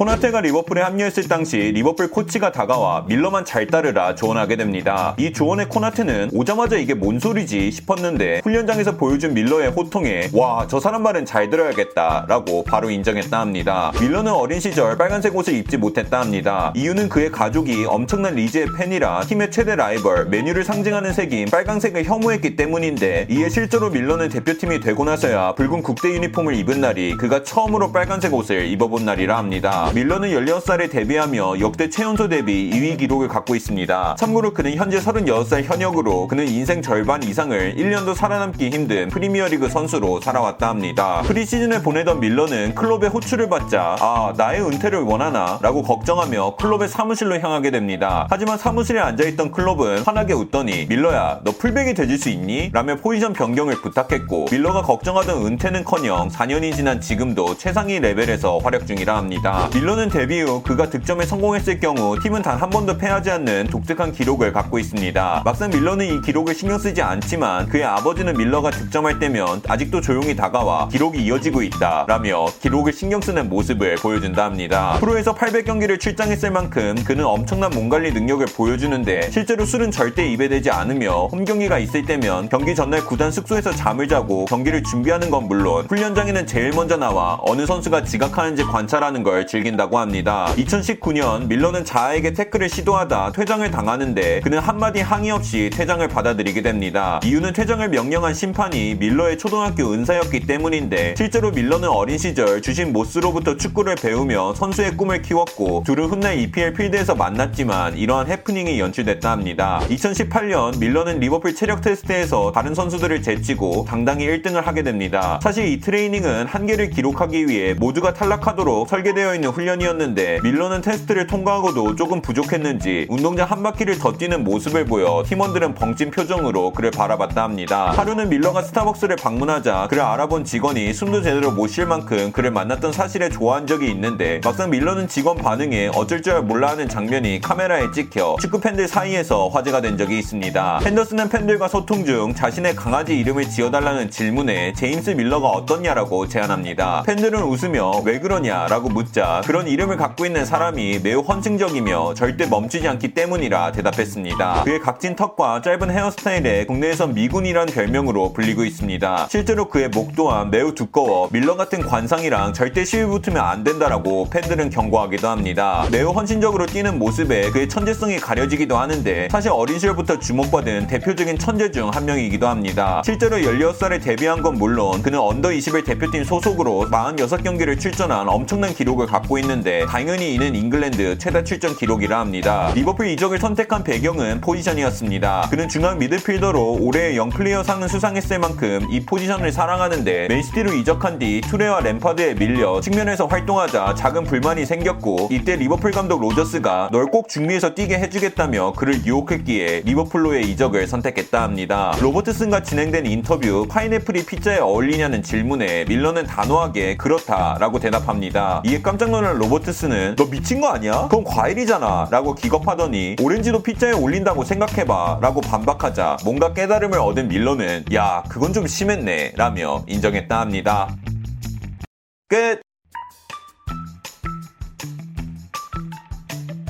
코나테가 리버풀에 합류했을 당시 리버풀 코치가 다가와 밀너만 잘 따르라 조언하게 됩니다. 이 조언에 코나테는 오자마자 이게 뭔 소리지 싶었는데 훈련장에서 보여준 밀너의 호통에 와 저 사람 말은 잘 들어야겠다 라고 바로 인정했다 합니다. 밀너는 어린 시절 빨간색 옷을 입지 못했다 합니다. 이유는 그의 가족이 엄청난 리즈의 팬이라 팀의 최대 라이벌 맨유를 상징하는 색인 빨간색을 혐오했기 때문인데 이에 실제로 밀너는 대표팀이 되고 나서야 붉은 국대 유니폼을 입은 날이 그가 처음으로 빨간색 옷을 입어본 날이라 합니다. 밀너는 16살에 데뷔하며 역대 최연소 데뷔 2위 기록을 갖고 있습니다. 참고로 그는 현재 36살 현역으로 그는 인생 절반 이상을 1년도 살아남기 힘든 프리미어리그 선수로 살아왔다 합니다. 프리시즌을 보내던 밀너는 클롭의 호출을 받자 아 나의 은퇴를 원하나 라고 걱정하며 클롭의 사무실로 향하게 됩니다. 하지만 사무실에 앉아있던 클롭은 환하게 웃더니 밀너야 너 풀백이 돼줄 수 있니? 라며 포지션 변경을 부탁했고 밀너가 걱정하던 은퇴는커녕 4년이 지난 지금도 최상위 레벨에서 활약 중이라 합니다. 밀너는 데뷔 후 그가 득점에 성공했을 경우 팀은 단 한 번도 패하지 않는 독특한 기록을 갖고 있습니다. 막상 밀너는 이 기록을 신경 쓰지 않지만 그의 아버지는 밀너가 득점할 때면 아직도 조용히 다가와 기록이 이어지고 있다 라며 기록을 신경 쓰는 모습을 보여준다 합니다. 프로에서 800경기를 출장했을 만큼 그는 엄청난 몸 관리 능력을 보여주는데 실제로 술은 절대 입에 대지 않으며 홈 경기가 있을 때면 경기 전날 구단 숙소에서 잠을 자고 경기를 준비하는 건 물론 훈련장에는 제일 먼저 나와 어느 선수가 지각하는지 관찰하는 걸 즐긴다고 합니다. 2019년 밀너는 자하에게 태클을 시도하다 퇴장을 당하는데 그는 한마디 항의 없이 퇴장을 받아들이게 됩니다. 이유는 퇴장을 명령한 심판이 밀너의 초등학교 은사였기 때문인데 실제로 밀너는 어린 시절 주심 모스로부터 축구를 배우며 선수의 꿈을 키웠고 둘은 훗날 EPL 필드에서 만났지만 이러한 해프닝이 연출됐다 합니다. 2018년 밀너는 리버풀 체력 테스트에서 다른 선수들을 제치고 당당히 1등을 하게 됩니다. 사실 이 트레이닝은 한계를 기록하기 위해 모두가 탈락하도록 설계되어 있는 훈련이었는데 밀러는 테스트를 통과하고도 조금 부족했는지 운동장 한 바퀴를 더 뛰는 모습을 보여 팀원들은 벙찐 표정으로 그를 바라봤다 합니다. 하루는 밀러가 스타벅스를 방문하자 그를 알아본 직원이 숨도 제대로 못 쉴 만큼 그를 만났던 사실에 좋아한 적이 있는데 막상 밀러는 직원 반응에 어쩔 줄 몰라 하는 장면이 카메라에 찍혀 축구 팬들 사이에서 화제가 된 적이 있습니다. 팬더스는 팬들과 소통 중 자신의 강아지 이름을 지어달라는 질문에 제임스 밀러가 어떻냐라고 제안합니다. 팬들은 웃으며 왜 그러냐라고 묻자 그런 이름을 갖고 있는 사람이 매우 헌증적이며 절대 멈추지 않기 때문이라 대답했습니다. 그의 각진 턱과 짧은 헤어스타일에 국내에선 미군이라는 별명으로 불리고 있습니다. 실제로 그의 목 또한 매우 두꺼워 밀너 같은 관상이랑 절대 시비 붙으면 안 된다라고 팬들은 경고하기도 합니다. 매우 헌신적으로 뛰는 모습에 그의 천재성이 가려지기도 하는데 사실 어린 시절부터 주목받은 대표적인 천재 중 한 명이기도 합니다. 실제로 16살에 데뷔한 건 물론 그는 under 21 대표팀 소속으로 46경기를 출전한 엄청난 기록을 갖고 있는데 당연히 이는 잉글랜드 최다 출전 기록이라 합니다. 리버풀 이적을 선택한 배경은 포지션이었습니다. 그는 중앙 미드필더로 올해의 young player 상은 수상했을 만큼 이 포지션을 사랑하는데 맨시티로 이적한 뒤 투레와 램파드에 밀려 측면에서 활동하자 작은 불만이 생겼고 이때 리버풀 감독 로저스가 널 꼭 중미에서 뛰게 해주겠다며 그를 유혹했기에 리버풀로의 이적을 선택했다 합니다. 로버트슨과 진행된 인터뷰 파인애플이 피자에 어울리냐는 질문에 밀러는 단호하게 그렇다라고 대답합니다. 이에 깜짝 놀란 로버트스는 너 미친 거 아니야? 그건 과일이잖아 라고 기겁하더니 오렌지도 피자에 올린다고 생각해봐 라고 반박하자 뭔가 깨달음을 얻은 밀러는 야 그건 좀 심했네 라며 인정했다 합니다. 끝!